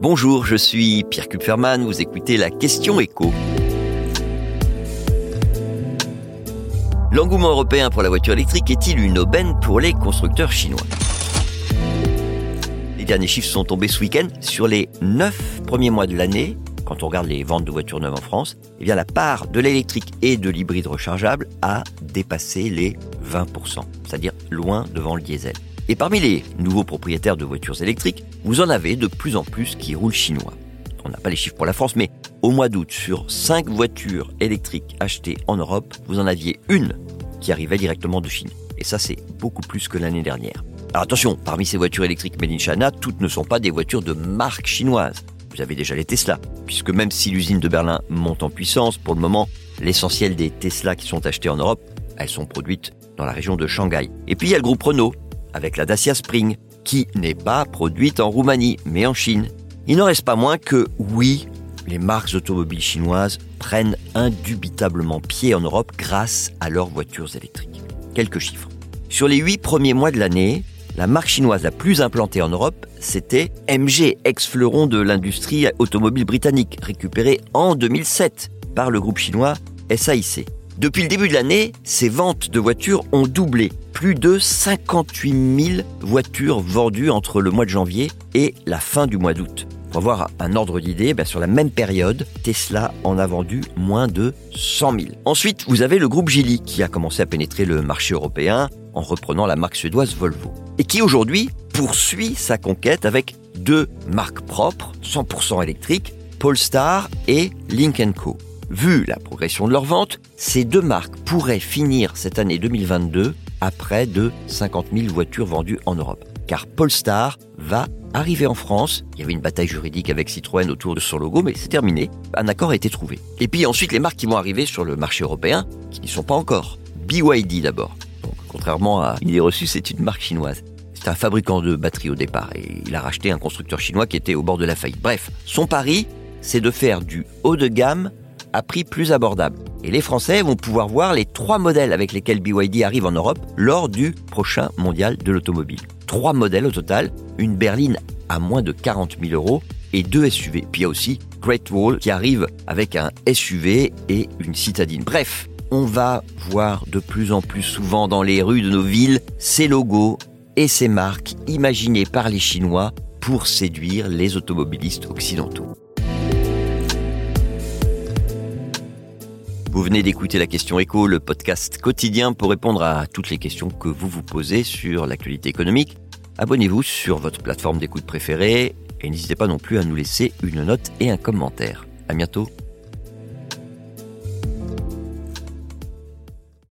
Bonjour, je suis Pierre Kupferman, vous écoutez la question écho. L'engouement européen pour la voiture électrique est-il une aubaine pour les constructeurs chinois? Les derniers chiffres sont tombés ce week-end. Sur les 9 premiers mois de l'année, quand on regarde les ventes de voitures neuves en France, eh bien la part de l'électrique et de l'hybride rechargeable a dépassé les 20%, c'est-à-dire loin devant le diesel. Et parmi les nouveaux propriétaires de voitures électriques, vous en avez de plus en plus qui roulent chinois. On n'a pas les chiffres pour la France, mais au mois d'août, sur 5 voitures électriques achetées en Europe, vous en aviez une qui arrivait directement de Chine. Et ça, c'est beaucoup plus que l'année dernière. Alors attention, parmi ces voitures électriques made in China, toutes ne sont pas des voitures de marque chinoise. Vous avez déjà les Tesla, puisque même si l'usine de Berlin monte en puissance, pour le moment, l'essentiel des Tesla qui sont achetées en Europe, elles sont produites dans la région de Shanghai. Et puis il y a le groupe Renault, avec la Dacia Spring, qui n'est pas produite en Roumanie, mais en Chine. Il n'en reste pas moins que, oui, les marques automobiles chinoises prennent indubitablement pied en Europe grâce à leurs voitures électriques. Quelques chiffres. Sur les huit premiers mois de l'année, la marque chinoise la plus implantée en Europe, c'était MG, ex-fleuron de l'industrie automobile britannique, récupérée en 2007 par le groupe chinois SAIC. Depuis le début de l'année, ces ventes de voitures ont doublé. Plus de 58 000 voitures vendues entre le mois de janvier et la fin du mois d'août. Pour avoir un ordre d'idée, ben, sur la même période, Tesla en a vendu moins de 100 000. Ensuite, vous avez le groupe Geely qui a commencé à pénétrer le marché européen en reprenant la marque suédoise Volvo. Et qui aujourd'hui poursuit sa conquête avec deux marques propres, 100% électriques, Polestar et Link Co. Vu la progression de leurs ventes, ces deux marques pourraient finir cette année 2022 à près de 50 000 voitures vendues en Europe. Car Polestar va arriver en France. Il y avait une bataille juridique avec Citroën autour de son logo, mais c'est terminé. Un accord a été trouvé. Et puis ensuite, les marques qui vont arriver sur le marché européen, qui n'y sont pas encore. BYD d'abord. Donc, contrairement à une idée reçue, c'est une marque chinoise. C'est un fabricant de batteries au départ et il a racheté un constructeur chinois qui était au bord de la faillite. Bref, son pari, c'est de faire du haut de gamme à prix plus abordable. Et les Français vont pouvoir voir les trois modèles avec lesquels BYD arrive en Europe lors du prochain mondial de l'automobile. Trois modèles au total, une berline à moins de 40 000 euros et deux SUV. Puis il y a aussi Great Wall qui arrive avec un SUV et une citadine. Bref, on va voir de plus en plus souvent dans les rues de nos villes ces logos et ces marques imaginées par les Chinois pour séduire les automobilistes occidentaux. Vous venez d'écouter la question écho, le podcast quotidien pour répondre à toutes les questions que vous vous posez sur l'actualité économique. Abonnez-vous sur votre plateforme d'écoute préférée et n'hésitez pas non plus à nous laisser une note et un commentaire. À bientôt.